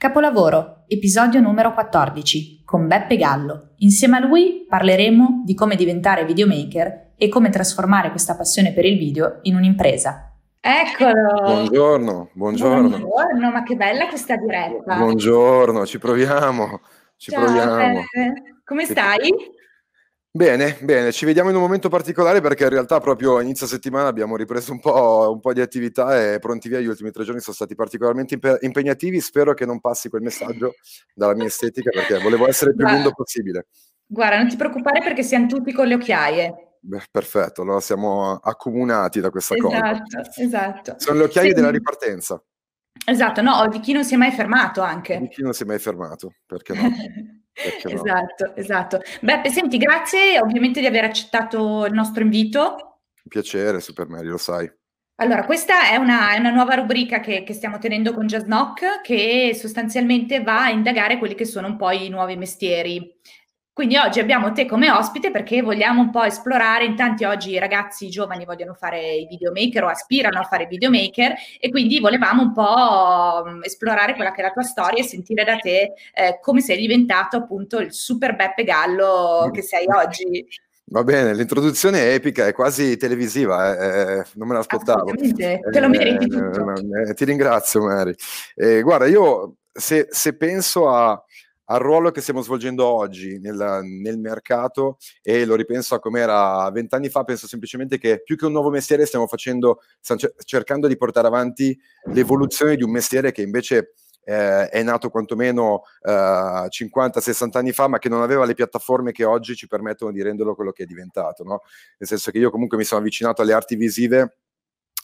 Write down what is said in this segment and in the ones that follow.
Capolavoro, episodio numero 14, con Beppe Gallo. Insieme a lui parleremo di come diventare videomaker e come trasformare questa passione per il video in un'impresa. Eccolo! Buongiorno, buongiorno. Buongiorno, ma che bella questa diretta. Buongiorno, ci proviamo. Ci Ciao, proviamo. Beppe. Come stai? Bene, bene, ci vediamo in un momento particolare perché in realtà proprio a inizio settimana abbiamo ripreso un po', un po' di attività e pronti via. Gli ultimi tre giorni sono stati particolarmente impe- impegnativi. Spero che non passi quel messaggio dalla mia estetica perché volevo essere il più lungo possibile. Guarda, non ti preoccupare perché siamo tutti con le occhiaie. Beh, perfetto, allora siamo accomunati da questa cosa. Esatto, esatto. Sono le occhiaie Sì. della ripartenza. Esatto, no, di chi non si è mai fermato anche. Di chi non si è mai fermato, perché no? Perché no? Esatto, esatto. Beppe, senti, grazie ovviamente di aver accettato il nostro invito. Piacere, Super Mario, lo sai. Allora, questa è una, è una nuova rubrica che, che stiamo tenendo con Jazz Knock che sostanzialmente va a indagare quelli che sono un po' i nuovi mestieri. Quindi oggi abbiamo te come ospite perché vogliamo un po' esplorare, in tanti oggi i ragazzi giovani vogliono fare i videomaker o aspirano a fare i videomaker e quindi volevamo un po' mh, esplorare quella che è la tua storia e sentire da te eh, come sei diventato appunto il super Beppe Gallo che sei oggi. Va bene, l'introduzione è epica, è quasi televisiva, eh, eh, non me l'aspettavo. Te lo meriti Eh, tutto. eh, ti ringrazio, Mary. Eh, guarda, io se, se penso a- al ruolo che stiamo svolgendo oggi nel, nel mercato e lo ripenso a com'era vent'anni fa, penso semplicemente che più che un nuovo mestiere stiamo facendo, stiamo cer- cercando di portare avanti l'evoluzione di un mestiere che invece eh, è nato quantomeno eh, 50-60 anni fa, ma che non aveva le piattaforme che oggi ci permettono di renderlo quello che è diventato. No? Nel senso che io comunque mi sono avvicinato alle arti visive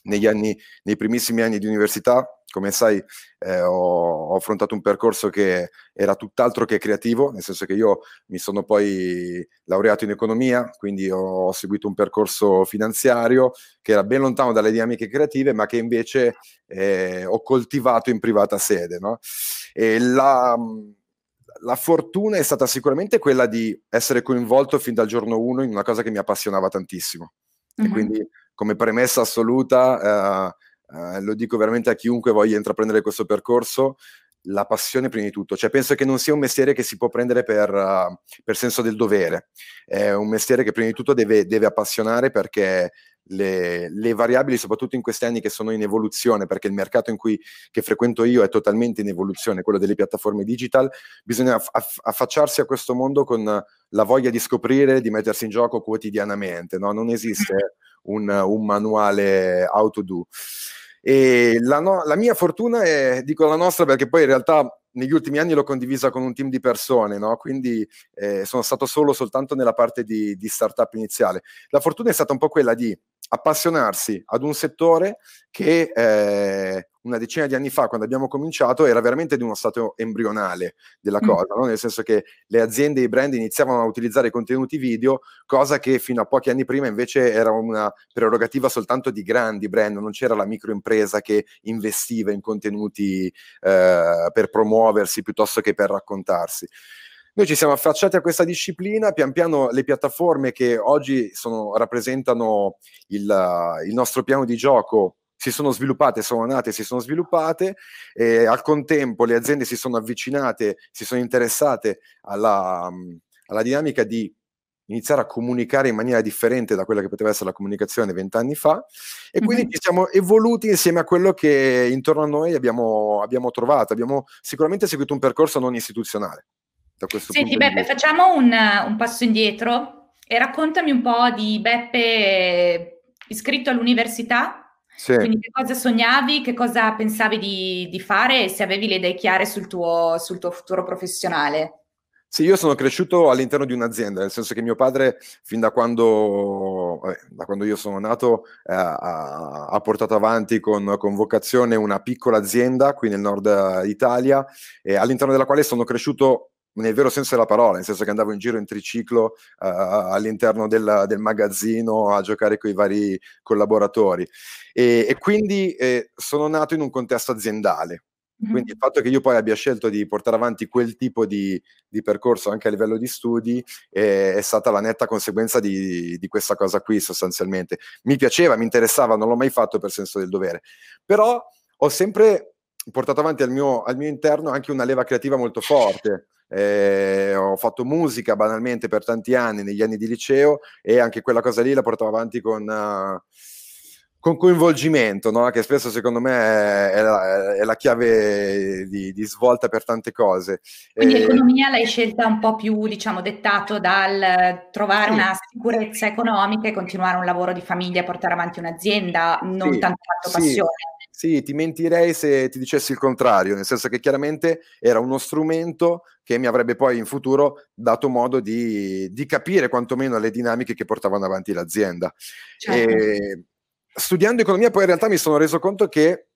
negli anni, nei primissimi anni di università. Come sai, eh, ho, ho affrontato un percorso che era tutt'altro che creativo, nel senso che io mi sono poi laureato in economia, quindi ho, ho seguito un percorso finanziario che era ben lontano dalle dinamiche creative, ma che invece eh, ho coltivato in privata sede. No? E la, la fortuna è stata sicuramente quella di essere coinvolto fin dal giorno uno in una cosa che mi appassionava tantissimo. E Mhm. quindi, come premessa assoluta, eh, eh, lo dico veramente a chiunque voglia intraprendere questo percorso, la passione prima di tutto. Cioè, penso che non sia un mestiere che si può prendere per, eh, per senso del dovere. È un mestiere che prima di tutto deve, deve appassionare perché le, le variabili, soprattutto in questi anni che sono in evoluzione, perché il mercato in cui che frequento io è totalmente in evoluzione, quello delle piattaforme digital, bisogna aff- affacciarsi a questo mondo con la voglia di scoprire, di mettersi in gioco quotidianamente, no? non esiste un, un manuale auto-do. E la, no- la mia fortuna è, dico la nostra perché poi in realtà negli ultimi anni l'ho condivisa con un team di persone, no? quindi eh, sono stato solo soltanto nella parte di, di startup iniziale. La fortuna è stata un po' quella di appassionarsi ad un settore che eh, una decina di anni fa, quando abbiamo cominciato, era veramente di uno stato embrionale della Mm. cosa, no? nel senso che le aziende e i brand iniziavano a utilizzare i contenuti video, cosa che fino a pochi anni prima invece era una prerogativa soltanto di grandi brand, non c'era la microimpresa che investiva in contenuti eh, per promuoversi piuttosto che per raccontarsi. Noi ci siamo affacciati a questa disciplina, pian piano le piattaforme che oggi sono- rappresentano il, il nostro piano di gioco si sono sviluppate, sono nate, si sono sviluppate e al contempo le aziende si sono avvicinate, si sono interessate alla, alla dinamica di iniziare a comunicare in maniera differente da quella che poteva essere la comunicazione vent'anni fa e quindi Mhm. ci siamo evoluti insieme a quello che intorno a noi abbiamo, abbiamo trovato. Abbiamo sicuramente seguito un percorso non istituzionale. Da questo Senti punto di Beppe, vista. facciamo un, un passo indietro e raccontami un po' di Beppe eh, iscritto all'università, Sì. quindi che cosa sognavi, che cosa pensavi di, di fare e se avevi le idee chiare sul tuo, sul tuo futuro professionale. Sì, io sono cresciuto all'interno di un'azienda, nel senso che mio padre, fin da quando eh, da quando io sono nato, eh, ha, ha, portato avanti con, con, vocazione una piccola azienda qui nel nord Italia, all'interno della quale sono cresciuto nel vero senso della parola, nel senso che andavo in giro in triciclo uh, all'interno del, del, magazzino a giocare con i vari collaboratori. E, e quindi eh, sono nato in un contesto aziendale. Mm-hmm. Quindi il fatto che io poi abbia scelto di portare avanti quel tipo di, di percorso anche a livello di studi eh, è stata la netta conseguenza di, di questa cosa qui sostanzialmente. Mi piaceva, mi interessava, non l'ho mai fatto per senso del dovere. Però ho sempre portato avanti al mio, al mio interno anche una leva creativa molto forte. Eh, ho fatto musica banalmente per tanti anni, negli anni di liceo, e anche quella cosa lì la portavo avanti con, uh, con coinvolgimento, no? che spesso secondo me è, è, la, è la, chiave di, di, svolta per tante cose. Quindi eh, l'economia l'hai scelta un po' più, diciamo, dettato dal trovare sì, una sicurezza economica e continuare un lavoro di famiglia, portare avanti un'azienda, non sì, tanto passione. Sì. Sì, ti mentirei se ti dicessi il contrario, nel senso che chiaramente era uno strumento che mi avrebbe poi in futuro dato modo di, di capire quantomeno le dinamiche che portavano avanti l'azienda. Certo. E, studiando economia poi in realtà mi sono reso conto che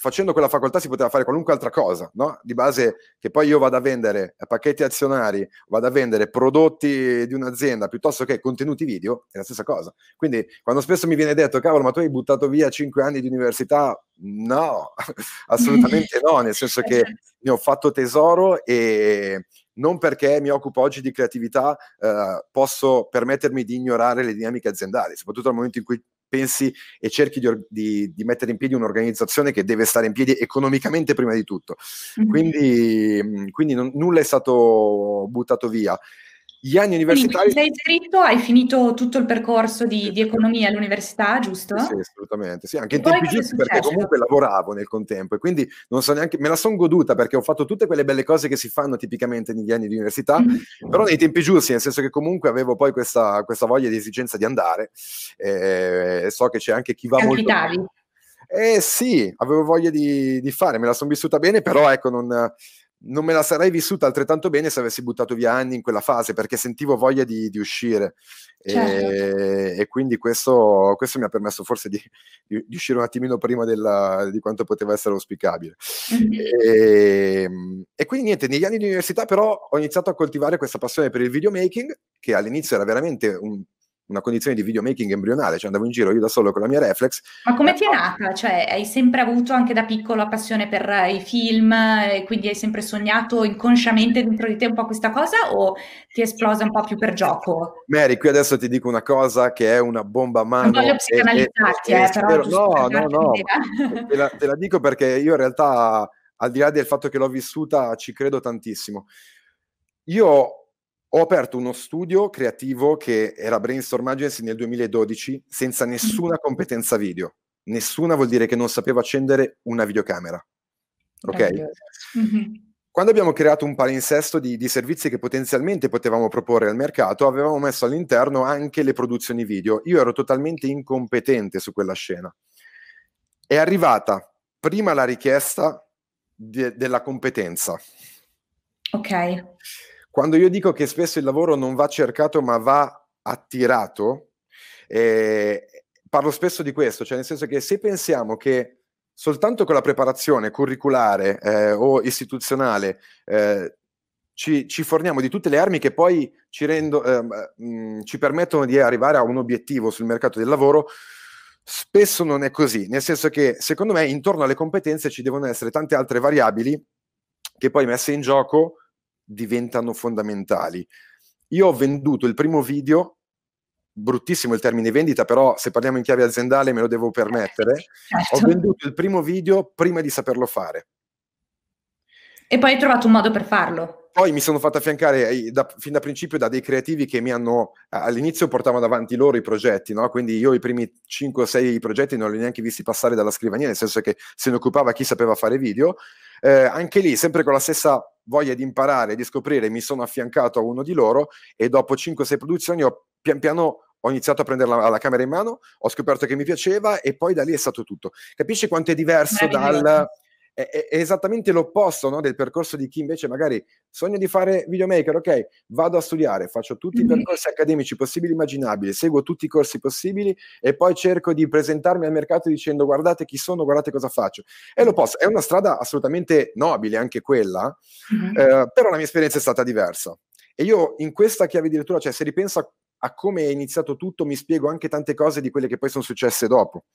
facendo quella facoltà si poteva fare qualunque altra cosa, no? Di base che poi io vada a vendere pacchetti azionari, vada a vendere prodotti di un'azienda piuttosto che contenuti video, è la stessa cosa. Quindi quando spesso mi viene detto, cavolo, ma tu hai buttato via cinque anni di università, no, assolutamente no, nel senso che ne ho fatto tesoro e non perché mi occupo oggi di creatività eh, posso permettermi di ignorare le dinamiche aziendali, soprattutto nel momento in cui pensi e cerchi di, di, di, mettere in piedi un'organizzazione che deve stare in piedi economicamente prima di tutto. Mm-hmm. Quindi, quindi non, nulla è stato buttato via gli anni universitari... Quindi, sei iscritto, hai finito tutto il percorso di, di economia all'università, giusto? Sì, assolutamente. Sì, anche e in tempi giusti perché comunque lavoravo nel contempo e quindi non so neanche, me la sono goduta perché ho fatto tutte quelle belle cose che si fanno tipicamente negli anni di università, mm-hmm. però nei tempi giusti, nel senso che comunque avevo poi questa, questa voglia di esigenza di andare e so che c'è anche chi va Capitavi. molto... Eh sì, avevo voglia di, di fare, me la sono vissuta bene, però ecco, non non me la sarei vissuta altrettanto bene se avessi buttato via anni in quella fase perché sentivo voglia di, di uscire certo. e, e, quindi questo, questo, mi ha permesso forse di, di, di uscire un attimino prima della, di quanto poteva essere auspicabile mm-hmm. e, e, quindi niente negli anni di università però ho iniziato a coltivare questa passione per il videomaking che all'inizio era veramente un una condizione di videomaking embrionale, cioè andavo in giro io da solo con la mia reflex. Ma come ti è nata? Cioè, hai sempre avuto anche da piccolo passione per i film e quindi hai sempre sognato inconsciamente dentro di te un po' questa cosa o ti è esplosa un po' più per gioco? Mary, qui adesso ti dico una cosa che è una bomba a mano. Non voglio psicanalizzarti, eh, però... No, no, no, te la, te la dico perché io in realtà, al di là del fatto che l'ho vissuta, ci credo tantissimo. Io ho aperto uno studio creativo che era Brainstorm Agency nel 2012 senza nessuna competenza video. Nessuna vuol dire che non sapevo accendere una videocamera. Ok? Mm-hmm. Quando abbiamo creato un palinsesto di, di, servizi che potenzialmente potevamo proporre al mercato, avevamo messo all'interno anche le produzioni video. Io ero totalmente incompetente su quella scena. È arrivata prima la richiesta de, della competenza. Ok quando io dico che spesso il lavoro non va cercato ma va attirato, eh, parlo spesso di questo, cioè nel senso che se pensiamo che soltanto con la preparazione curriculare eh, o istituzionale eh, ci, ci, forniamo di tutte le armi che poi ci, rendo, mh, mm, ci permettono di arrivare a un obiettivo sul mercato del lavoro, spesso non è così, nel senso che secondo me intorno alle competenze ci devono essere tante altre variabili che poi messe in gioco diventano fondamentali. Io ho venduto il primo video, bruttissimo il termine vendita, però se parliamo in chiave aziendale me lo devo permettere. Certo. Ho venduto il primo video prima di saperlo fare. E poi hai trovato un modo per farlo. Poi mi sono fatto affiancare eh, da, fin da principio da dei creativi che mi hanno all'inizio portavano avanti loro i progetti, no? quindi io i primi 5 o 6 progetti non li ho neanche visti passare dalla scrivania, nel senso che se ne occupava chi sapeva fare video. Eh, anche lì, sempre con la stessa voglia di imparare, di scoprire, mi sono affiancato a uno di loro e dopo 5-6 produzioni ho pian piano ho iniziato a prendere la, la, camera in mano, ho scoperto che mi piaceva e poi da lì è stato tutto. Capisci quanto è diverso dal... è, è esattamente l'opposto no, del percorso di chi invece magari sogna di fare videomaker, ok, vado a studiare, faccio tutti i mm-hmm. percorsi accademici possibili e immaginabili, seguo tutti i corsi possibili e poi cerco di presentarmi al mercato dicendo guardate chi sono, guardate cosa faccio. E lo posso, è una strada assolutamente nobile anche quella, mm-hmm. eh, però la mia esperienza è stata diversa. E io in questa chiave di lettura, cioè se ripenso a come è iniziato tutto, mi spiego anche tante cose di quelle che poi sono successe dopo.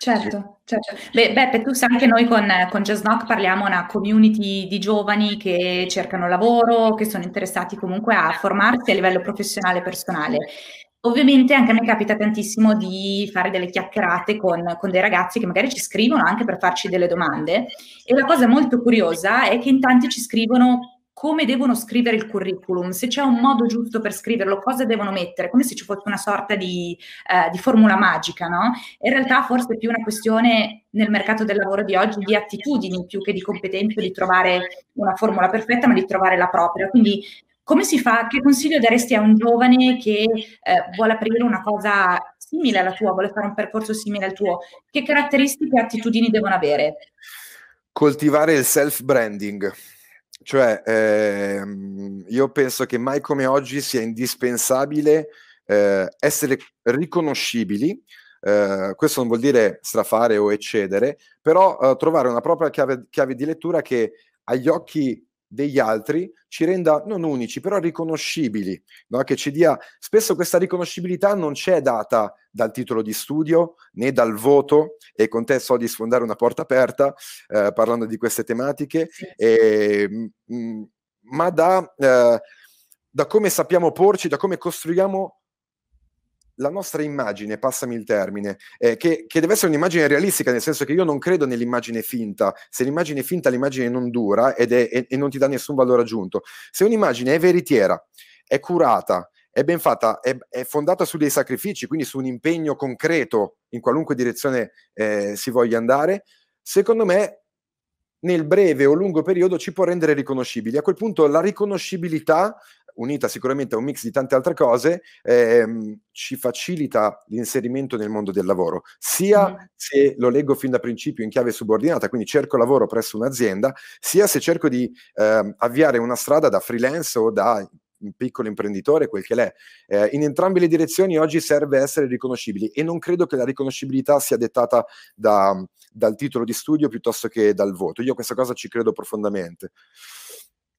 Certo, certo. Beh, Beppe, tu sai che noi con, con JustNock parliamo una community di giovani che cercano lavoro, che sono interessati comunque a formarsi a livello professionale e personale. Ovviamente anche a me capita tantissimo di fare delle chiacchierate con, con, dei ragazzi che magari ci scrivono anche per farci delle domande e la cosa molto curiosa è che in tanti ci scrivono come devono scrivere il curriculum, se c'è un modo giusto per scriverlo, cosa devono mettere, come se ci fosse una sorta di, eh, di formula magica, no? In realtà forse è più una questione nel mercato del lavoro di oggi di attitudini più che di competenze, di trovare una formula perfetta, ma di trovare la propria. Quindi come si fa? Che consiglio daresti a un giovane che eh, vuole aprire una cosa simile alla tua, vuole fare un percorso simile al tuo? Che caratteristiche e attitudini devono avere? Coltivare il self-branding cioè, ehm, io penso che mai come oggi sia indispensabile eh, essere riconoscibili. Eh, questo non vuol dire strafare o eccedere, però eh, trovare una propria chiave, chiave di lettura che agli occhi degli altri ci renda non unici, però riconoscibili, no? che ci dia spesso questa riconoscibilità non c'è data dal titolo di studio né dal voto e con te so di sfondare una porta aperta eh, parlando di queste tematiche, e, mh, mm, ma da, eh, da come sappiamo porci, da come costruiamo la nostra immagine, passami il termine, eh, che, che, deve essere un'immagine realistica, nel senso che io non credo nell'immagine finta. Se l'immagine è finta, l'immagine non dura ed è, e, e non ti dà nessun valore aggiunto. Se un'immagine è veritiera, è curata, è ben fatta, è, è, fondata su dei sacrifici, quindi su un impegno concreto in qualunque direzione eh, si voglia andare, secondo me nel breve o lungo periodo ci può rendere riconoscibili. A quel punto la riconoscibilità unita sicuramente a un mix di tante altre cose, ehm, ci facilita l'inserimento nel mondo del lavoro, sia mm. se lo leggo fin da principio in chiave subordinata, quindi cerco lavoro presso un'azienda, sia se cerco di ehm, avviare una strada da freelance o da un piccolo imprenditore, quel che l'è. Eh, in entrambe le direzioni oggi serve essere riconoscibili e non credo che la riconoscibilità sia dettata da, dal titolo di studio piuttosto che dal voto. Io questa cosa ci credo profondamente.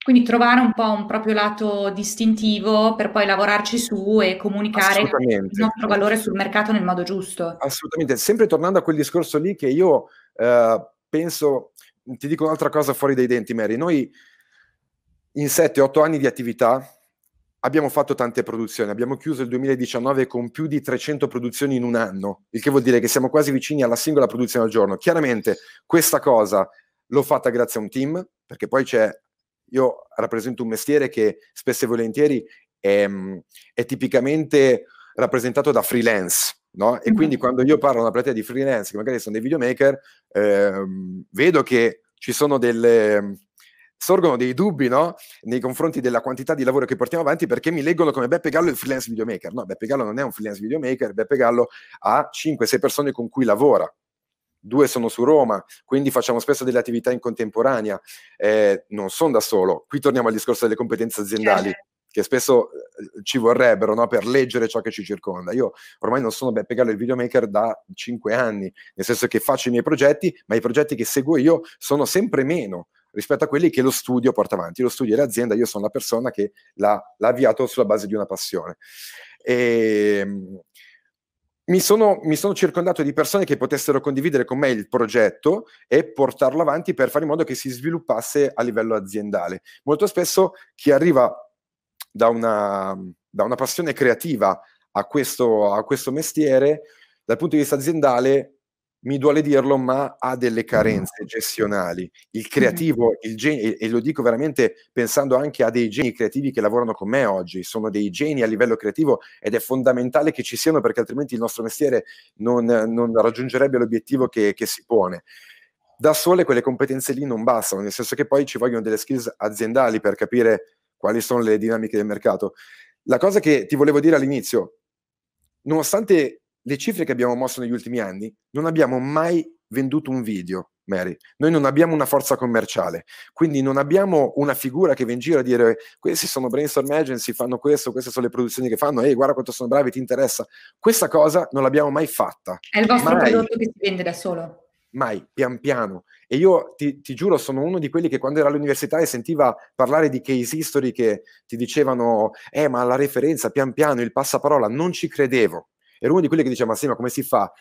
Quindi trovare un po' un proprio lato distintivo per poi lavorarci su e comunicare il nostro valore sul mercato nel modo giusto. Assolutamente, sempre tornando a quel discorso lì che io eh, penso, ti dico un'altra cosa fuori dai denti, Mary, noi in 7-8 anni di attività abbiamo fatto tante produzioni, abbiamo chiuso il 2019 con più di 300 produzioni in un anno, il che vuol dire che siamo quasi vicini alla singola produzione al giorno. Chiaramente questa cosa l'ho fatta grazie a un team, perché poi c'è io rappresento un mestiere che spesso e volentieri è, è tipicamente rappresentato da freelance. No? E quindi quando io parlo a una platea di freelance, che magari sono dei videomaker, ehm, vedo che ci sono delle, sorgono dei dubbi no? nei confronti della quantità di lavoro che portiamo avanti perché mi leggono come Beppe Gallo il freelance videomaker. No, Beppe Gallo non è un freelance videomaker, Beppe Gallo ha 5-6 persone con cui lavora due sono su Roma, quindi facciamo spesso delle attività in contemporanea, eh, non sono da solo. Qui torniamo al discorso delle competenze aziendali. Certo. Che spesso eh, ci vorrebbero no, per leggere ciò che ci circonda. Io ormai non sono Beppe Gallo il videomaker da cinque anni, nel senso che faccio i miei progetti, ma i progetti che seguo io sono sempre meno rispetto a quelli che lo studio porta avanti. Lo studio e l'azienda, io sono la persona che l'ha, l'ha avviato sulla base di una passione. E, ehm, mi sono, mi sono, circondato di persone che potessero condividere con me il progetto e portarlo avanti per fare in modo che si sviluppasse a livello aziendale. Molto spesso chi arriva da una, da una passione creativa a questo, a questo mestiere, dal punto di vista aziendale, mi duole dirlo, ma ha delle carenze gestionali. Il creativo, il genio, e lo dico veramente pensando anche a dei geni creativi che lavorano con me oggi, sono dei geni a livello creativo ed è fondamentale che ci siano perché altrimenti il nostro mestiere non, non raggiungerebbe l'obiettivo che, che si pone. Da sole quelle competenze lì non bastano, nel senso che poi ci vogliono delle skills aziendali per capire quali sono le dinamiche del mercato. La cosa che ti volevo dire all'inizio, nonostante le cifre che abbiamo mosso negli ultimi anni, non abbiamo mai venduto un video, Mary. Noi non abbiamo una forza commerciale, quindi non abbiamo una figura che va in giro a dire questi sono brainstorm agency, fanno questo, queste sono le produzioni che fanno, ehi guarda quanto sono bravi, ti interessa. Questa cosa non l'abbiamo mai fatta. È il vostro mai. prodotto che si vende da solo mai, pian piano. E io ti, ti, giuro, sono uno di quelli che quando era all'università e sentiva parlare di case history che ti dicevano, eh, ma la referenza, pian piano, il passaparola, non ci credevo. Ero uno di quelli che diceva, ma sì, ma come si fa?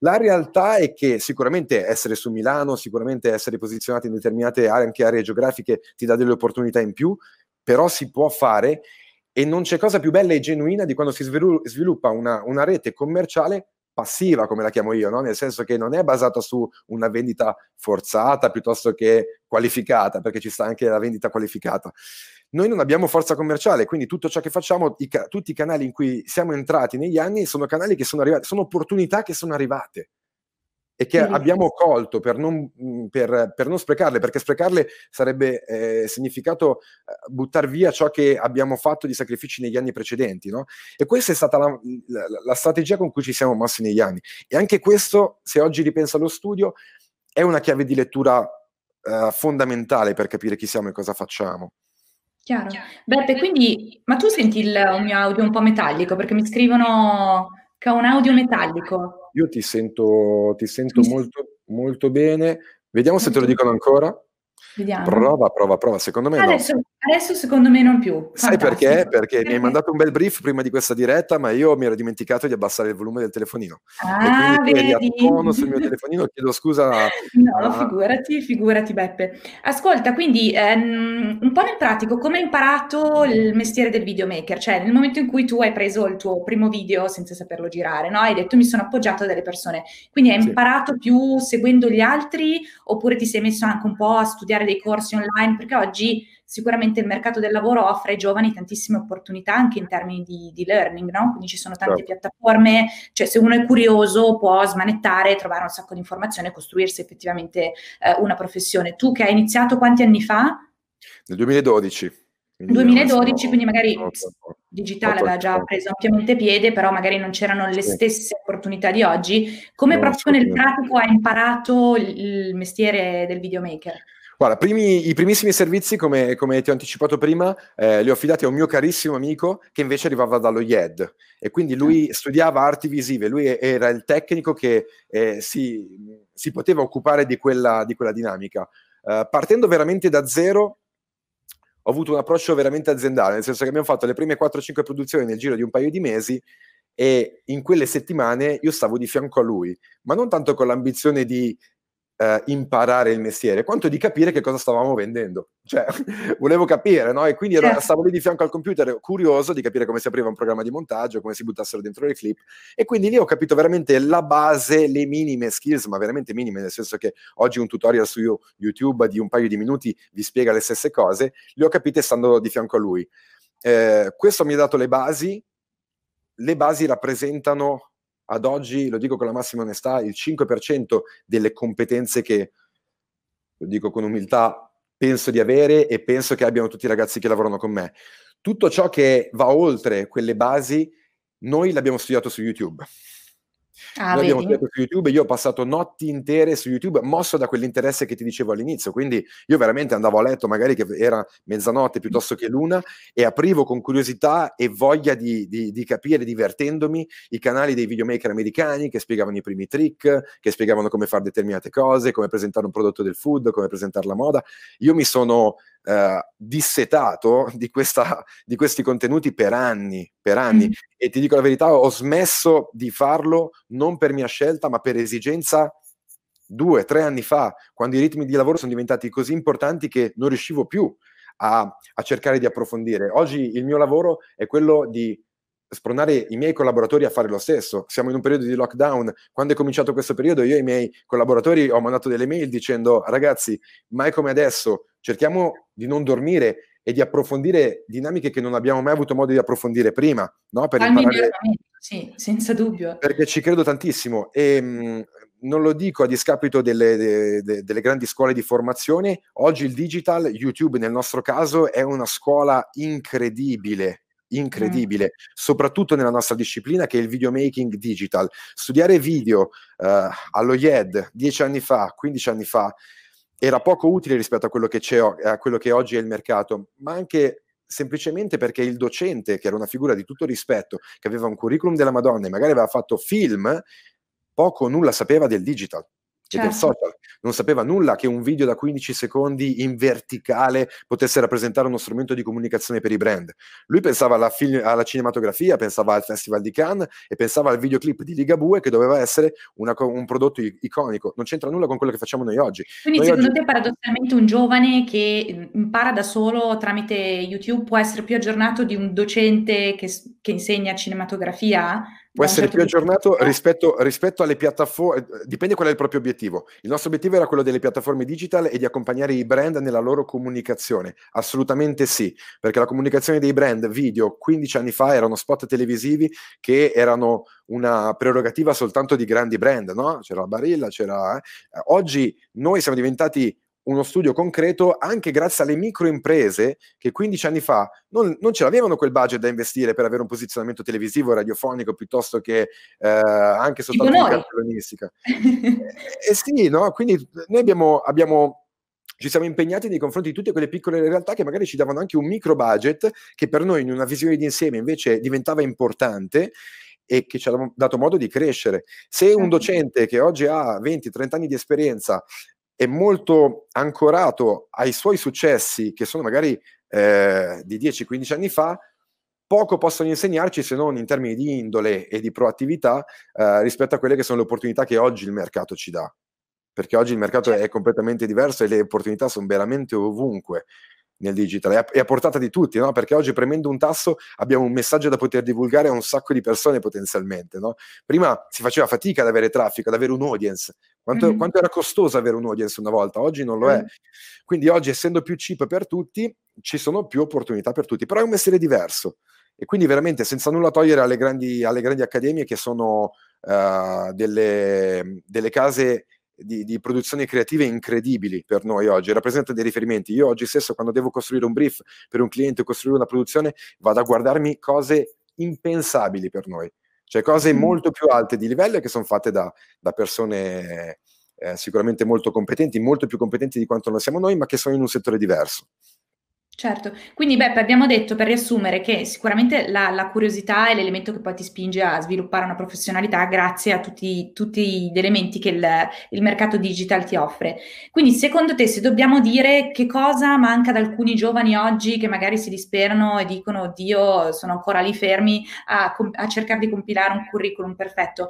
La realtà è che sicuramente essere su Milano, sicuramente essere posizionati in determinate aree, anche aree geografiche, ti dà delle opportunità in più, però si può fare e non c'è cosa più bella e genuina di quando si sviluppa una, una rete commerciale passiva, come la chiamo io, no? nel senso che non è basata su una vendita forzata piuttosto che qualificata, perché ci sta anche la vendita qualificata. Noi non abbiamo forza commerciale, quindi tutto ciò che facciamo, i ca- tutti i canali in cui siamo entrati negli anni sono canali che sono arrivati, sono opportunità che sono arrivate e che abbiamo colto per non, per, per non, sprecarle, perché sprecarle sarebbe eh, significato eh, buttare via ciò che abbiamo fatto di sacrifici negli anni precedenti. No? E questa è stata la, la, la, strategia con cui ci siamo mossi negli anni. E anche questo, se oggi ripenso allo studio, è una chiave di lettura eh, fondamentale per capire chi siamo e cosa facciamo. Chiaro. Beppe, quindi, ma tu senti il, il mio audio un po' metallico perché mi scrivono che ho un audio metallico. Io ti sento, ti sento molto, molto bene. Vediamo se te lo dicono ancora. Vediamo. Prova, prova, prova. Secondo me adesso, no. Adesso secondo me non più. Sai perché? Perché mi hai mandato un bel brief prima di questa diretta, ma io mi ero dimenticato di abbassare il volume del telefonino. Ah, e quindi vedi. tono sul mio telefonino, chiedo scusa. No, a... figurati, figurati Beppe. Ascolta, quindi ehm, un po' nel pratico, come hai imparato il mestiere del videomaker? Cioè, nel momento in cui tu hai preso il tuo primo video senza saperlo girare, no? Hai detto mi sono appoggiato a delle persone. Quindi hai sì. imparato più seguendo gli altri oppure ti sei messo anche un po' a studiare dei corsi online, perché oggi sicuramente il mercato del lavoro offre ai giovani tantissime opportunità anche in termini di, di learning, no? Quindi ci sono tante certo. piattaforme, cioè se uno è curioso può smanettare, trovare un sacco di informazioni e costruirsi effettivamente eh, una professione. Tu che hai iniziato quanti anni fa? Nel 2012. Quindi 2012, sono... quindi magari digitale aveva già preso ampiamente piede, però magari non c'erano le sì. stesse opportunità di oggi. Come no, proprio nel pratico hai imparato il mestiere del videomaker? Guarda, primi, i primissimi servizi, come, come, ti ho anticipato prima, eh, li ho affidati a un mio carissimo amico che invece arrivava dallo IED e quindi lui ah. studiava arti visive, lui era il tecnico che eh, si, si, poteva occupare di quella, di quella dinamica. Uh, partendo veramente da zero, ho avuto un approccio veramente aziendale, nel senso che abbiamo fatto le prime 4-5 produzioni nel giro di un paio di mesi e in quelle settimane io stavo di fianco a lui, ma non tanto con l'ambizione di eh, imparare il mestiere, quanto di capire che cosa stavamo vendendo. Cioè, volevo capire, no? E quindi ero, stavo lì di fianco al computer, curioso di capire come si apriva un programma di montaggio, come si buttassero dentro le clip. E quindi lì ho capito veramente la base, le minime skills, ma veramente minime, nel senso che oggi un tutorial su YouTube di un paio di minuti vi spiega le stesse cose, le ho capite stando di fianco a lui. Eh, questo mi ha dato le basi. Le basi rappresentano ad oggi, lo dico con la massima onestà, il 5% delle competenze che, lo dico con umiltà, penso di avere e penso che abbiano tutti i ragazzi che lavorano con me. Tutto ciò che va oltre quelle basi, noi l'abbiamo studiato su YouTube. Ah, Noi abbiamo studiato su YouTube, io ho passato notti intere su YouTube, mosso da quell'interesse che ti dicevo all'inizio, quindi io veramente andavo a letto, magari che era mezzanotte piuttosto che l'una, e aprivo con curiosità e voglia di, di, di capire, divertendomi, i canali dei videomaker americani che spiegavano i primi trick, che spiegavano come fare determinate cose, come presentare un prodotto del food, come presentare la moda. Io mi sono eh, dissetato di, questa, di, questi contenuti per anni, per anni. Mm. E ti dico la verità, ho smesso di farlo non per mia scelta, ma per esigenza due, tre anni fa, quando i ritmi di lavoro sono diventati così importanti che non riuscivo più a, a cercare di approfondire. Oggi il mio lavoro è quello di spronare i miei collaboratori a fare lo stesso. Siamo in un periodo di lockdown. Quando è cominciato questo periodo, io ai miei collaboratori ho mandato delle mail dicendo: ragazzi, mai come adesso, cerchiamo di non dormire e di approfondire dinamiche che non abbiamo mai avuto modo di approfondire prima, no? Per imparare... sì, senza dubbio. Perché ci credo tantissimo e mh, mm, non lo dico a discapito delle, de, de, delle grandi scuole di formazione, oggi il digital, YouTube nel nostro caso, è una scuola incredibile incredibile, mm. soprattutto nella nostra disciplina che è il videomaking digital. Studiare video uh, allo IED dieci anni fa, 15 anni fa, era poco utile rispetto a quello a quello che oggi è il mercato, ma anche semplicemente perché il docente, che era una figura di tutto rispetto, che aveva un curriculum della Madonna e magari aveva fatto film, poco o nulla sapeva del digital certo. e del certo. social. Non sapeva nulla che un video da 15 secondi in verticale potesse rappresentare uno strumento di comunicazione per i brand. Lui pensava alla, film, alla cinematografia, pensava al Festival di Cannes e pensava al videoclip di Ligabue che doveva essere una, un prodotto iconico. Non c'entra nulla con quello che facciamo noi oggi. Quindi noi secondo oggi... te paradossalmente un giovane che impara da solo tramite YouTube può essere più aggiornato di un docente che, che insegna cinematografia? Può essere certo più aggiornato rispetto, rispetto, alle piattaforme, eh, dipende qual è il proprio obiettivo. Il nostro obiettivo era quello delle piattaforme digital e di accompagnare i brand nella loro comunicazione. Assolutamente sì, perché la comunicazione dei brand video 15 anni fa erano spot televisivi che erano una prerogativa soltanto di grandi brand, no? C'era la Barilla, c'era... Eh. Oggi noi siamo diventati uno studio concreto anche grazie alle microimprese che 15 anni fa non, non, ce l'avevano quel budget da investire per avere un posizionamento televisivo, radiofonico, piuttosto che eh, anche soltanto in cartellonistica. e, e sì, no? Quindi noi abbiamo, abbiamo ci siamo impegnati nei confronti di tutte quelle piccole realtà che magari ci davano anche un micro budget che per noi in una visione di insieme invece diventava importante e che ci ha dato modo di crescere. Se un certo. docente che oggi ha 20-30 anni di esperienza è molto ancorato ai suoi successi, che sono magari eh, di 10-15 anni fa, poco possono insegnarci se non in termini di indole e di proattività eh, rispetto a quelle che sono le opportunità che oggi il mercato ci dà. Perché oggi il mercato è completamente diverso e le opportunità sono veramente ovunque nel digital, è a, è a portata di tutti, no? perché oggi premendo un tasto abbiamo un messaggio da poter divulgare a un sacco di persone potenzialmente. No? Prima si faceva fatica ad avere traffico, ad avere un audience, quanto, mm-hmm. quanto, era costoso avere un audience una volta, oggi non lo è. Mm. Quindi oggi essendo più cheap per tutti, ci sono più opportunità per tutti, però è un mestiere diverso. E quindi veramente senza nulla togliere alle grandi, alle grandi accademie che sono uh, delle, delle case di, di, produzioni creative incredibili per noi oggi, rappresenta dei riferimenti. Io oggi stesso, quando devo costruire un brief per un cliente o costruire una produzione, vado a guardarmi cose impensabili per noi, cioè cose molto più alte di livello che sono fatte da, da persone eh, sicuramente molto competenti, molto più competenti di quanto lo siamo noi, ma che sono in un settore diverso. Certo, quindi Beppe abbiamo detto per riassumere che sicuramente la, la, curiosità è l'elemento che poi ti spinge a sviluppare una professionalità grazie a tutti, tutti gli elementi che il, il, mercato digital ti offre. Quindi secondo te se dobbiamo dire che cosa manca ad alcuni giovani oggi che magari si disperano e dicono oddio sono ancora lì fermi a, a cercare di compilare un curriculum perfetto,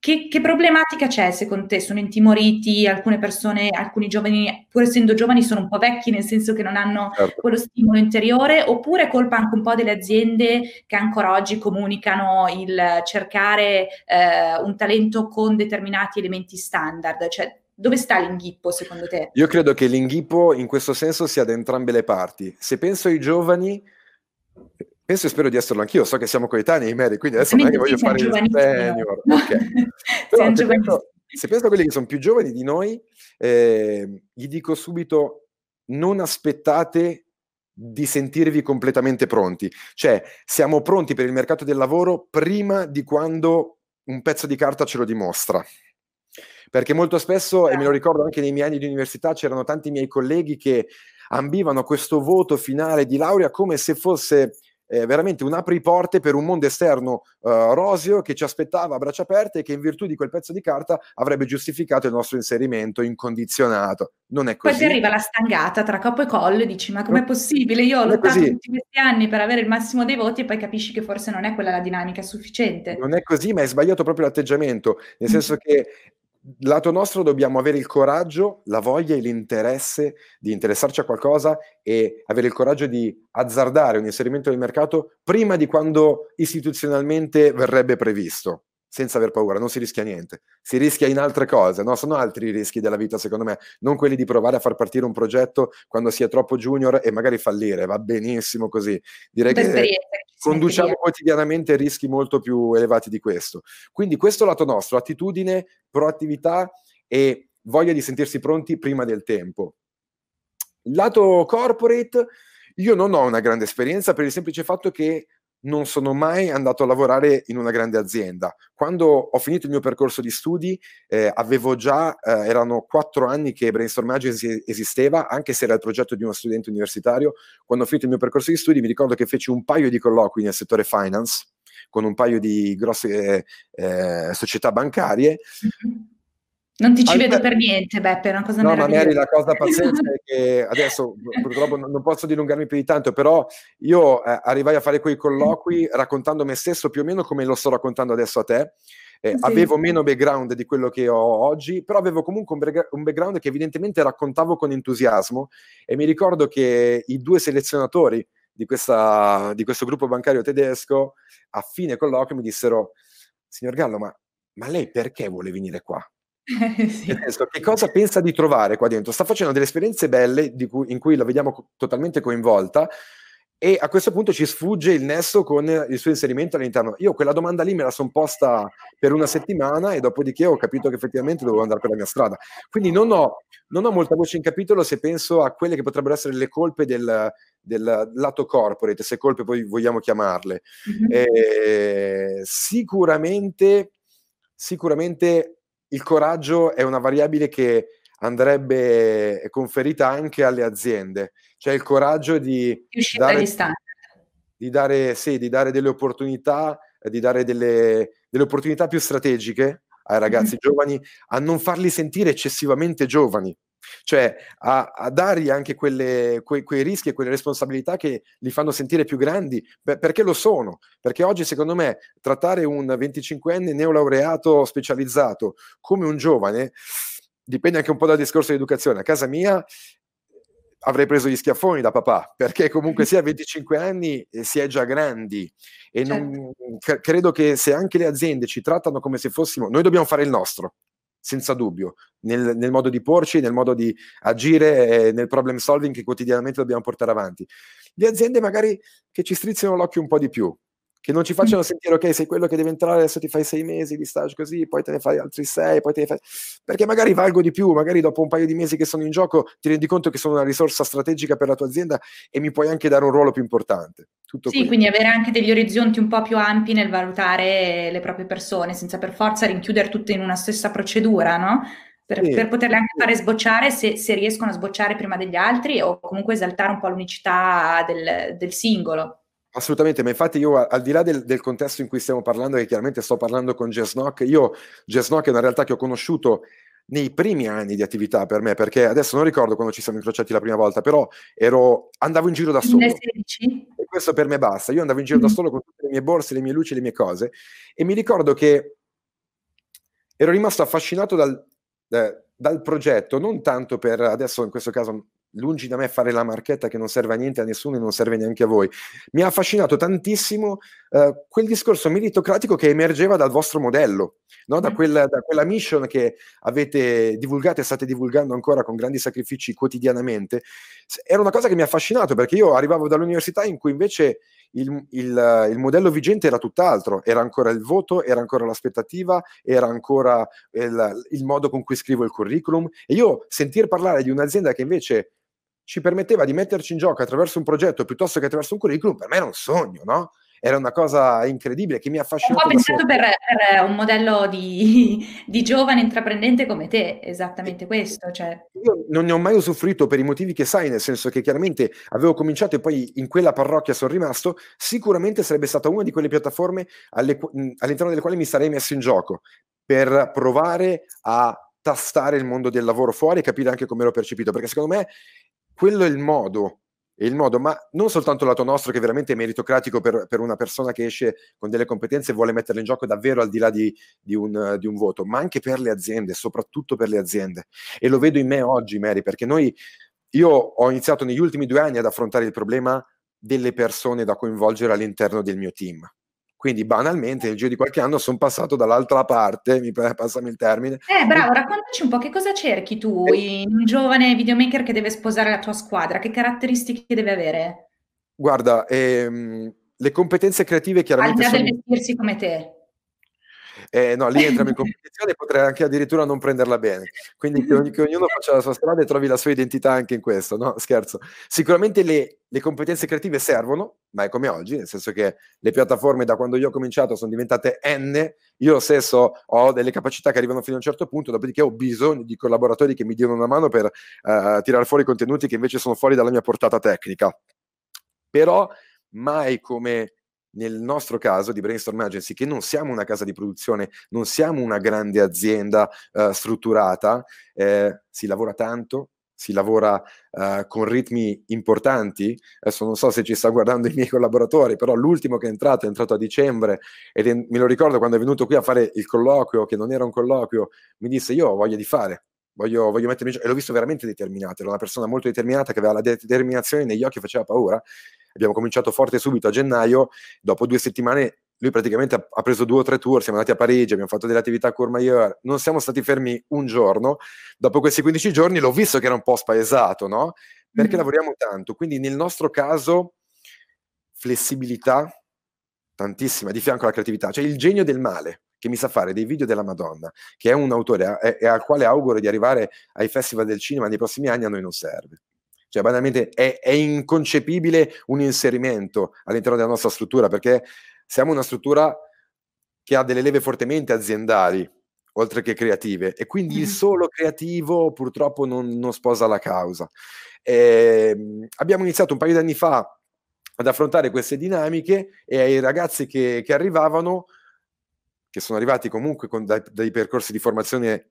che, che, problematica c'è secondo te? Sono intimoriti alcune persone, alcuni giovani, pur essendo giovani, sono un po' vecchi nel senso che non hanno certo. quello stimolo interiore, oppure è colpa anche un po' delle aziende che ancora oggi comunicano il cercare eh, un talento con determinati elementi standard? Cioè, dove sta l'inghippo secondo te? Io credo che l'inghippo in questo senso sia da entrambe le parti. Se penso ai giovani, Penso e spero di esserlo anch'io, so che siamo coetanei, Mary, quindi adesso non è che voglio fare il senior. Okay. Però se penso, se penso, a quelli che sono più giovani di noi, eh, gli dico subito non aspettate di sentirvi completamente pronti. Cioè, siamo pronti per il mercato del lavoro prima di quando un pezzo di carta ce lo dimostra. Perché molto spesso, e me lo ricordo anche nei miei anni di università, c'erano tanti miei colleghi che ambivano questo voto finale di laurea come se fosse eh, veramente un apriporte per un mondo esterno uh, roseo che ci aspettava a braccia aperte e che in virtù di quel pezzo di carta avrebbe giustificato il nostro inserimento incondizionato. Non è così. Poi ti arriva la stangata tra capo e collo e dici ma com'è possibile? Io ho lottato tutti questi anni per avere il massimo dei voti e poi capisci che forse non è quella la dinamica sufficiente. Non è così, ma è sbagliato proprio l'atteggiamento, nel senso che lato nostro dobbiamo avere il coraggio, la voglia e l'interesse di interessarci a qualcosa e avere il coraggio di azzardare un inserimento nel mercato prima di quando istituzionalmente verrebbe previsto senza aver paura, non si rischia niente, si rischia in altre cose, no? sono altri i rischi della vita secondo me, non quelli di provare a far partire un progetto quando si è troppo junior e magari fallire, va benissimo così, direi che conduciamo quotidianamente rischi molto più elevati di questo. Quindi questo lato nostro, attitudine, proattività e voglia di sentirsi pronti prima del tempo. Lato corporate, io non ho una grande esperienza per il semplice fatto che non sono mai andato a lavorare in una grande azienda. Quando ho finito il mio percorso di studi, eh, avevo già, eh, erano quattro anni che Brainstorm Agency esisteva, anche se era il progetto di uno studente universitario. Quando ho finito il mio percorso di studi, mi ricordo che feci un paio di colloqui nel settore finance con un paio di grosse eh, società bancarie. Mm-hmm non ti ci Altre... vedo per niente, Beppe, è una cosa no, meravigliosa. No, magari la cosa pazzesca è che adesso purtroppo non posso dilungarmi più di tanto, però io eh, arrivai a fare quei colloqui raccontando me stesso più o meno come lo sto raccontando adesso a te. Eh, sì. Avevo meno background di quello che ho oggi, però avevo comunque un, bre- un, background che evidentemente raccontavo con entusiasmo e mi ricordo che i due selezionatori di, questa, di questo gruppo bancario tedesco a fine colloquio mi dissero, signor Gallo, ma, ma lei perché vuole venire qua? Sì. senso, che cosa pensa di trovare qua dentro? Sta facendo delle esperienze belle cui, in cui la vediamo co- totalmente coinvolta e a questo punto ci sfugge il nesso con il suo inserimento all'interno. Io quella domanda lì me la sono posta per una settimana e dopodiché ho capito che effettivamente dovevo andare per la mia strada. Quindi non ho, non ho molta voce in capitolo se penso a quelle che potrebbero essere le colpe del, del lato corporate, se colpe poi vogliamo chiamarle. Mm-hmm. Eh, sicuramente, sicuramente il coraggio è una variabile che andrebbe conferita anche alle aziende, cioè il coraggio di dare, di dare, sì, di dare delle opportunità, di dare delle, delle opportunità più strategiche ai ragazzi mm-hmm. giovani, a non farli sentire eccessivamente giovani, cioè a, a dargli anche quelle, quei, quei, rischi e quelle responsabilità che li fanno sentire più grandi, per, perché lo sono. Perché oggi, secondo me, trattare un 25enne neolaureato specializzato come un giovane dipende anche un po' dal discorso di educazione. A casa mia avrei preso gli schiaffoni da papà, perché comunque sia a 25 anni eh, si è già grandi e certo. non, credo che se anche le aziende ci trattano come se fossimo, noi dobbiamo fare il nostro, senza dubbio, nel, nel, modo di porci, nel modo di agire, eh, nel problem solving che quotidianamente dobbiamo portare avanti. Le aziende magari che ci strizzino l'occhio un po' di più, che non ci facciano sentire ok, sei quello che deve entrare, adesso ti fai sei mesi di stage così, poi te ne fai altri sei, poi te ne fai... Perché magari valgo di più, magari dopo un paio di mesi che sono in gioco ti rendi conto che sono una risorsa strategica per la tua azienda e mi puoi anche dare un ruolo più importante. Tutto sì, qui. quindi avere anche degli orizzonti un po' più ampi nel valutare le proprie persone, senza per forza rinchiudere tutte in una stessa procedura, no? Per, sì. per poterle anche fare sbocciare se, se, riescono a sbocciare prima degli altri o comunque esaltare un po' l'unicità del, del singolo. Assolutamente, ma infatti io al di là del, del, contesto in cui stiamo parlando, che chiaramente sto parlando con Jesnock, io Jesnock è una realtà che ho conosciuto nei primi anni di attività per me, perché adesso non ricordo quando ci siamo incrociati la prima volta, però ero, andavo in giro da solo. 2016. E questo per me basta. Io andavo in giro mm-hmm. da solo con tutte le mie borse, le mie luci, le mie cose, e mi ricordo che ero rimasto affascinato dal, eh, dal progetto, non tanto per adesso in questo caso lungi da me fare la marchetta che non serve a niente a nessuno e non serve neanche a voi. Mi ha affascinato tantissimo uh, quel discorso meritocratico che emergeva dal vostro modello, no? da, mm. quel, da, quella mission che avete divulgato e state divulgando ancora con grandi sacrifici quotidianamente. Era una cosa che mi ha affascinato perché io arrivavo dall'università in cui invece il, il, il, modello vigente era tutt'altro, era ancora il voto, era ancora l'aspettativa, era ancora il, il modo con cui scrivo il curriculum e io sentir parlare di un'azienda che invece ci permetteva di metterci in gioco attraverso un progetto piuttosto che attraverso un curriculum, per me era un sogno, no? Era una cosa incredibile che mi affascinava. Ho pensato per, per, un modello di, di, giovane intraprendente come te, esattamente questo. Cioè. Io non ne ho mai usufruito per i motivi che sai, nel senso che chiaramente avevo cominciato e poi in quella parrocchia sono rimasto, sicuramente sarebbe stata una di quelle piattaforme alle, all'interno delle quali mi sarei messo in gioco per provare a tastare il mondo del lavoro fuori e capire anche come ero percepito, perché secondo me quello è il modo, è il modo, ma non soltanto lato nostro che veramente è meritocratico per, per, una persona che esce con delle competenze e vuole metterle in gioco davvero al di là di, di, un, di, un, voto, ma anche per le aziende, soprattutto per le aziende. E lo vedo in me oggi, Mary, perché noi, io ho iniziato negli ultimi due anni ad affrontare il problema delle persone da coinvolgere all'interno del mio team. Quindi banalmente nel giro di qualche anno sono passato dall'altra parte, mi passami il termine. Eh, bravo, raccontaci un po' che cosa cerchi tu eh. in un giovane videomaker che deve sposare la tua squadra, che caratteristiche deve avere? Guarda, ehm, le competenze creative chiaramente... Al di là del vestirsi come te. Eh, no, lì entriamo in competizione e potrei anche addirittura non prenderla bene. Quindi che, ogni, che, ognuno faccia la sua strada e trovi la sua identità anche in questo, no? Scherzo. Sicuramente le, le, competenze creative servono, ma è come oggi, nel senso che le piattaforme da quando io ho cominciato sono diventate N, io stesso ho delle capacità che arrivano fino a un certo punto, dopodiché ho bisogno di collaboratori che mi diano una mano per uh, tirare fuori contenuti che invece sono fuori dalla mia portata tecnica. Però mai come nel nostro caso di Brainstorm Agency, che non siamo una casa di produzione, non siamo una grande azienda uh, strutturata, eh, si lavora tanto, si lavora uh, con ritmi importanti. Adesso non so se ci sta guardando i miei collaboratori, però l'ultimo che è entrato è entrato a dicembre ed è, me lo ricordo quando è venuto qui a fare il colloquio, che non era un colloquio, mi disse io ho voglia di fare. Voglio, voglio mettermi e l'ho visto veramente determinato, era una persona molto determinata che aveva la determinazione negli occhi e faceva paura abbiamo cominciato forte subito a gennaio, dopo due settimane lui praticamente ha, preso due o tre tour, siamo andati a Parigi, abbiamo fatto delle attività a Courmayeur, non siamo stati fermi un giorno, dopo questi 15 giorni l'ho visto che era un po' spaesato, no? Perché mm. lavoriamo tanto, quindi nel nostro caso flessibilità tantissima, di fianco alla creatività, cioè il genio del male che mi sa fare dei video della Madonna, che è un autore e al quale auguro di arrivare ai festival del cinema nei prossimi anni, a noi non serve. Cioè, banalmente è, è inconcepibile un inserimento all'interno della nostra struttura, perché siamo una struttura che ha delle leve fortemente aziendali, oltre che creative, e quindi mm-hmm. il solo creativo purtroppo non, non sposa la causa. E, ehm, abbiamo iniziato un paio di anni fa ad affrontare queste dinamiche e ai ragazzi che, che arrivavano, che sono arrivati comunque con dai, dai percorsi di formazione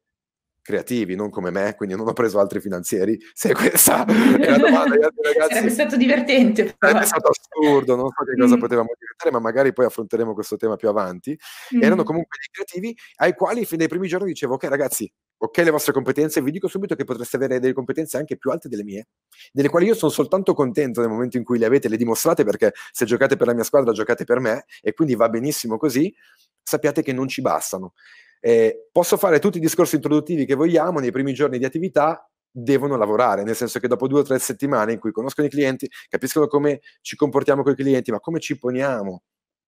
creativi, non come me, quindi non ho preso altri finanzieri. Se questa è la domanda ragazzi... Sarebbe stato divertente. Sarebbe stato assurdo, non so che cosa mm. potevamo diventare, ma magari poi affronteremo questo tema più avanti. Mm. Erano comunque dei creativi ai quali fin dai primi giorni dicevo, ok ragazzi, ok le vostre competenze, vi dico subito che potreste avere delle competenze anche più alte delle mie, delle quali io sono soltanto contento nel momento in cui le avete, le dimostrate, perché se giocate per la mia squadra, giocate per me, e quindi va benissimo così, sappiate che non ci bastano. Eh, posso fare tutti i discorsi introduttivi che vogliamo, nei primi giorni di attività devono lavorare, nel senso che dopo due o tre settimane in cui conoscono i clienti, capiscono come ci comportiamo con i clienti, ma come ci poniamo.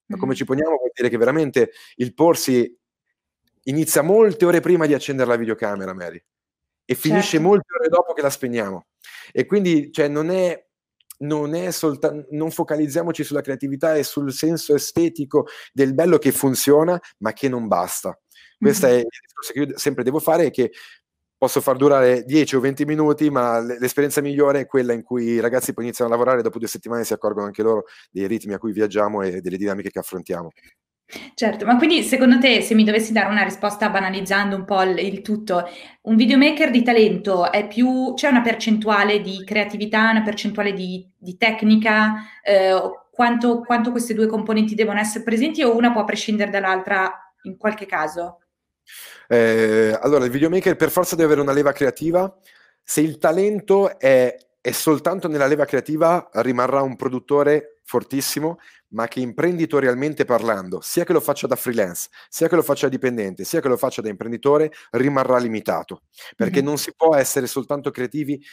Ma come ci poniamo vuol dire che veramente il porsi inizia molte ore prima di accendere la videocamera, Mary, e finisce certo. molte ore dopo che la spegniamo. E quindi cioè, non è non è soltanto, non focalizziamoci sulla creatività e sul senso estetico del bello che funziona, ma che non basta. Questo mm-hmm. è il discorso che io sempre devo fare e che posso far durare 10 o 20 minuti, ma l'esperienza migliore è quella in cui i ragazzi poi iniziano a lavorare e dopo due settimane si accorgono anche loro dei ritmi a cui viaggiamo e delle dinamiche che affrontiamo. Certo, ma quindi secondo te, se mi dovessi dare una risposta banalizzando un po' il, il tutto, un videomaker di talento è più, c'è una percentuale di creatività, una percentuale di, di tecnica, eh, quanto, quanto queste due componenti devono essere presenti o una può prescindere dall'altra in qualche caso? Eh, allora, il videomaker per forza deve avere una leva creativa. Se il talento è, è soltanto nella leva creativa, rimarrà un produttore fortissimo, ma che imprenditorialmente parlando, sia che lo faccia da freelance, sia che lo faccia da dipendente, sia che lo faccia da imprenditore, rimarrà limitato, perché mm-hmm. non si può essere soltanto creativi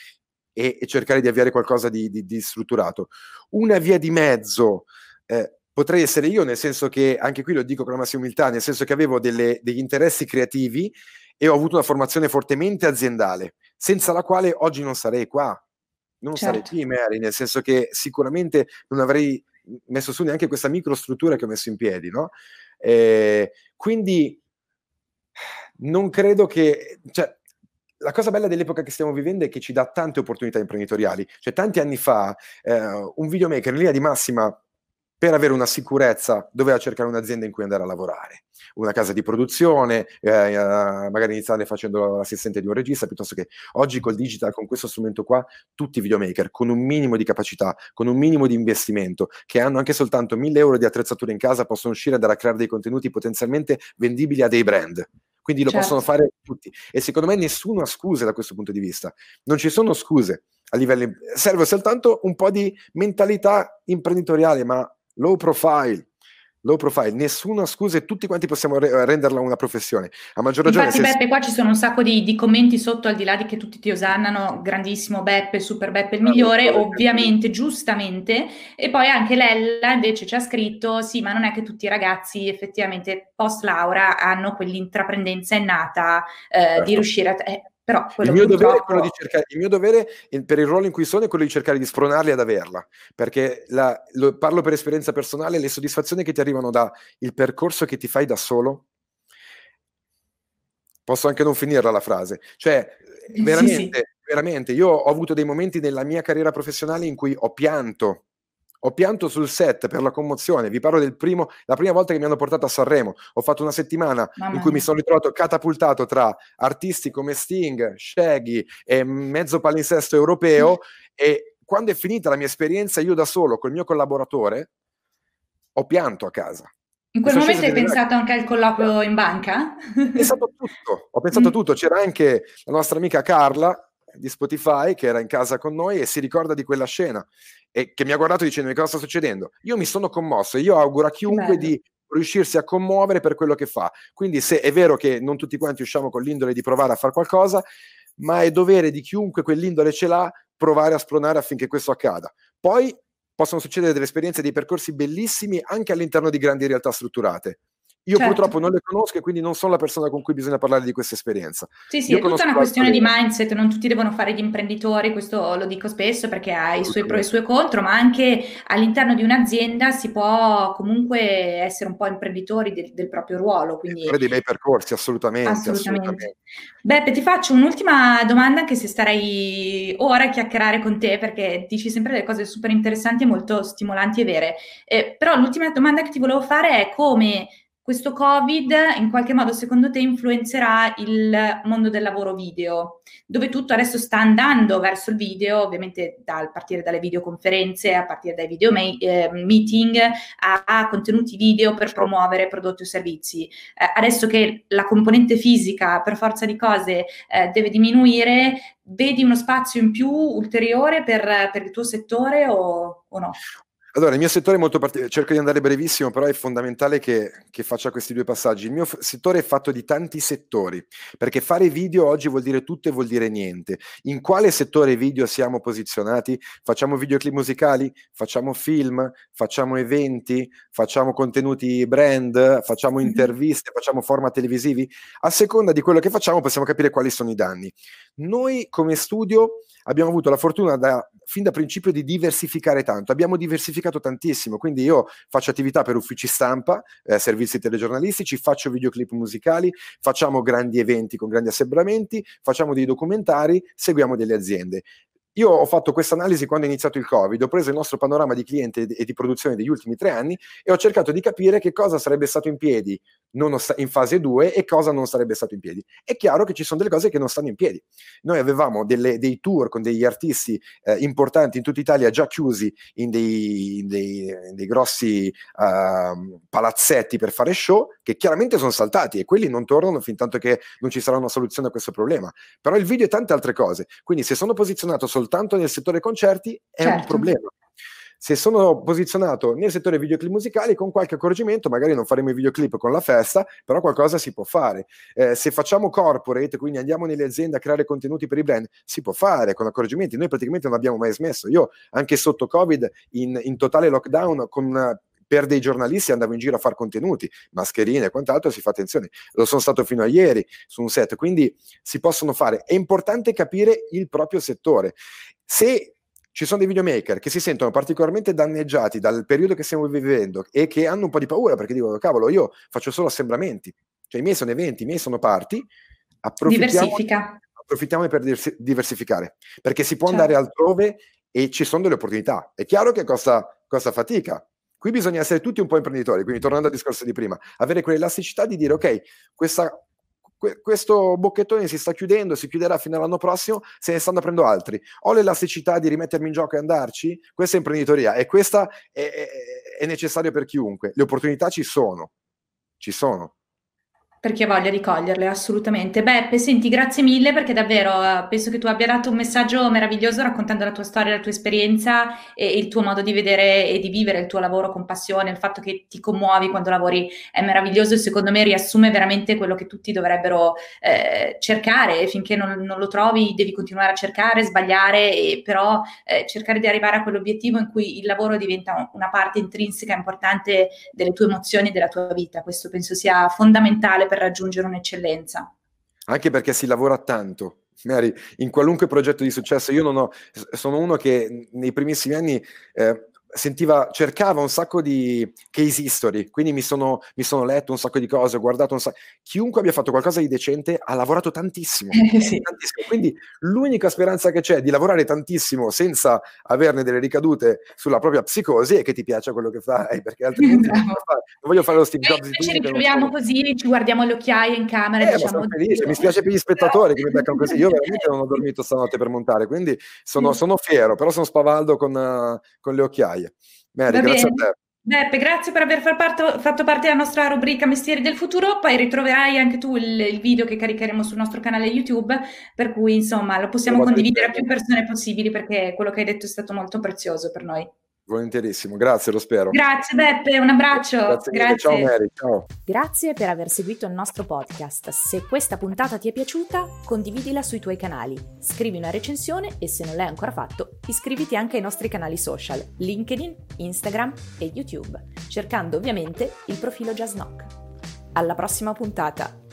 e, e cercare di avviare qualcosa di, di, di, strutturato. Una via di mezzo eh, potrei essere io, nel senso che, anche qui lo dico con la massima umiltà, nel senso che avevo delle, degli interessi creativi e ho avuto una formazione fortemente aziendale, senza la quale oggi non sarei qua. Non certo. sarei qui, Mary, nel senso che sicuramente non avrei messo su neanche questa microstruttura che ho messo in piedi, no? Eh, quindi non credo che... Cioè, la cosa bella dell'epoca che stiamo vivendo è che ci dà tante opportunità imprenditoriali. Cioè, tanti anni fa, eh, un videomaker in linea di massima per avere una sicurezza doveva cercare un'azienda in cui andare a lavorare, una casa di produzione, eh, eh, magari iniziare facendo l'assistente di un regista, piuttosto che oggi col digital, con questo strumento qua, tutti i videomaker con un minimo di capacità, con un minimo di investimento, che hanno anche soltanto 1000 euro di attrezzatura in casa, possono uscire e andare a creare dei contenuti potenzialmente vendibili a dei brand. Quindi lo certo. possono fare tutti. E secondo me nessuno ha scuse da questo punto di vista. Non ci sono scuse a livello... Serve soltanto un po' di mentalità imprenditoriale, ma low profile, low profile, nessuna scusa e tutti quanti possiamo re- renderla una professione. A maggior ragione. Infatti, Beppe, qua ci sono un sacco di, di, commenti sotto, al di là di che tutti ti osannano, grandissimo Beppe, super Beppe il migliore, ah, ovviamente, giustamente. E poi anche Lella invece ci ha scritto: sì, ma non è che tutti i ragazzi effettivamente post laurea hanno quell'intraprendenza innata eh, certo. di riuscire a. Eh, però il mio, purtroppo... cercare, il mio, dovere per il ruolo in cui sono è quello di cercare di spronarli ad averla, perché la, lo, parlo per esperienza personale, le soddisfazioni che ti arrivano dal percorso che ti fai da solo, posso anche non finirla la frase, cioè veramente, sì, sì. veramente, io ho avuto dei momenti nella mia carriera professionale in cui ho pianto ho pianto sul set per la commozione. Vi parlo del primo, la prima volta che mi hanno portato a Sanremo. Ho fatto una settimana Mamma in cui mi sono ritrovato catapultato tra artisti come Sting, Shaggy e mezzo palinsesto europeo. Mm. E quando è finita la mia esperienza, io da solo, col mio collaboratore, ho pianto a casa. In quel momento hai pensato anche al colloquio in banca? Ho pensato tutto, ho pensato mm. tutto. C'era anche la nostra amica Carla di Spotify che era in casa con noi e si ricorda di quella scena e che mi ha guardato dicendo cosa sta succedendo. Io mi sono commosso e io auguro a chiunque di riuscirsi a commuovere per quello che fa. Quindi se è vero che non tutti quanti usciamo con l'indole di provare a fare qualcosa, ma è dovere di chiunque quell'indole ce l'ha provare a spronare affinché questo accada. Poi possono succedere delle esperienze, dei percorsi bellissimi anche all'interno di grandi realtà strutturate. Io certo. purtroppo non le conosco e quindi non sono la persona con cui bisogna parlare di questa esperienza. Sì, sì, Io è tutta una questione di mindset, non tutti devono fare gli imprenditori, questo lo dico spesso perché ha i suoi pro e i suoi contro, ma anche all'interno di un'azienda si può comunque essere un po' imprenditori del, del proprio ruolo. Quindi... Fare dei bei percorsi, assolutamente, assolutamente. assolutamente. Beppe, ti faccio un'ultima domanda anche se starei ora a chiacchierare con te perché dici sempre delle cose super interessanti e molto stimolanti e vere. Eh, però l'ultima domanda che ti volevo fare è come questo Covid in qualche modo secondo te influenzerà il mondo del lavoro video, dove tutto adesso sta andando verso il video, ovviamente a partire dalle videoconferenze, a partire dai video ma- eh, meeting, a, a, contenuti video per promuovere prodotti o servizi. Eh, adesso che la componente fisica per forza di cose eh, deve diminuire, vedi uno spazio in più ulteriore per, per il tuo settore o, o no? Allora, il mio settore è molto particolare, cerco di andare brevissimo, però è fondamentale che, che, faccia questi due passaggi. Il mio f- settore è fatto di tanti settori, perché fare video oggi vuol dire tutto e vuol dire niente. In quale settore video siamo posizionati? Facciamo videoclip musicali? Facciamo film? Facciamo eventi? Facciamo contenuti brand? Facciamo interviste? Facciamo format televisivi? A seconda di quello che facciamo possiamo capire quali sono i danni. Noi come studio abbiamo avuto la fortuna da, fin da principio di diversificare tanto, abbiamo diversificato tantissimo, quindi io faccio attività per uffici stampa, eh, servizi telegiornalistici, faccio videoclip musicali, facciamo grandi eventi con grandi assembramenti, facciamo dei documentari, seguiamo delle aziende. Io ho fatto questa analisi quando è iniziato il Covid, ho preso il nostro panorama di cliente e di produzione degli ultimi tre anni e ho cercato di capire che cosa sarebbe stato in piedi in fase 2 e cosa non sarebbe stato in piedi. È chiaro che ci sono delle cose che non stanno in piedi. Noi avevamo delle, dei tour con degli artisti eh, importanti in tutta Italia già chiusi in dei, in dei, in dei grossi uh, palazzetti per fare show che chiaramente sono saltati e quelli non tornano fin tanto che non ci sarà una soluzione a questo problema. Però il video è tante altre cose. Quindi se sono posizionato soltanto soltanto nel settore concerti è certo. un problema. Se sono posizionato nel settore videoclip musicali, con qualche accorgimento, magari non faremo i videoclip con la festa, però qualcosa si può fare. Eh, se facciamo corporate, quindi andiamo nelle aziende a creare contenuti per i brand, si può fare con accorgimenti. Noi praticamente non abbiamo mai smesso. Io, anche sotto Covid, in, in totale lockdown, con per dei giornalisti andavo in giro a fare contenuti, mascherine e quant'altro, si fa attenzione. Lo sono stato fino a ieri su un set, quindi si possono fare. È importante capire il proprio settore. Se ci sono dei videomaker che si sentono particolarmente danneggiati dal periodo che stiamo vivendo e che hanno un po' di paura perché dicono, cavolo, io faccio solo assembramenti, cioè i miei sono eventi, i miei sono parti, approfittiamo, approfittiamo per diversificare, perché si può certo. andare altrove e ci sono delle opportunità. È chiaro che costa, costa fatica, Qui bisogna essere tutti un po' imprenditori, quindi tornando al discorso di prima, avere quell'elasticità di dire ok, questa, que, questo bocchettone si sta chiudendo, si chiuderà fino all'anno prossimo, se ne stanno aprendo altri. Ho l'elasticità di rimettermi in gioco e andarci? Questa è imprenditoria e questa è, è, è necessaria per chiunque. Le opportunità ci sono, ci sono. Per chi ha voglia di coglierle, assolutamente. Beppe, senti, grazie mille perché davvero eh, penso che tu abbia dato un messaggio meraviglioso raccontando la tua storia, la tua esperienza e il tuo modo di vedere e di vivere il tuo lavoro con passione, il fatto che ti commuovi quando lavori è meraviglioso e secondo me riassume veramente quello che tutti dovrebbero eh, cercare. Finché non, non, lo trovi devi continuare a cercare, sbagliare, e però eh, cercare di arrivare a quell'obiettivo in cui il lavoro diventa una parte intrinseca importante delle tue emozioni e della tua vita. Questo penso sia fondamentale per per raggiungere un'eccellenza. Anche perché si lavora tanto. Mary, in qualunque progetto di successo, io non ho, sono uno che nei primissimi anni eh, sentiva, cercava un sacco di case history, quindi mi sono, mi sono, letto un sacco di cose, ho guardato un sacco. Chiunque abbia fatto qualcosa di decente ha lavorato tantissimo, eh, sì. tantissimo. Quindi l'unica speranza che c'è di lavorare tantissimo senza averne delle ricadute sulla propria psicosi è che ti piaccia quello che fai, perché altrimenti non, non voglio fare lo Steve Jobs. Ci ritroviamo così, ci guardiamo le occhiaie in camera. Eh, diciamo, mi spiace per gli spettatori che mi beccano così. Io veramente non ho dormito stanotte per montare, quindi sono, sono fiero, però sono spavaldo con, uh, con le occhiaie. Mary, grazie a te. Beppe, grazie per aver fatto, fatto, parte della nostra rubrica Mestieri del Futuro, poi ritroverai anche tu il, il, video che caricheremo sul nostro canale YouTube, per cui insomma lo possiamo condividere a più persone possibili perché quello che hai detto è stato molto prezioso per noi. Volentierissimo, grazie, lo spero. Grazie Beppe, un abbraccio. Grazie. grazie. Ciao Mary, ciao. Grazie per aver seguito il nostro podcast. Se questa puntata ti è piaciuta, condividila sui tuoi canali, scrivi una recensione e se non l'hai ancora fatto, iscriviti anche ai nostri canali social, LinkedIn, Instagram e YouTube, cercando ovviamente il profilo Just Knock. Alla prossima puntata!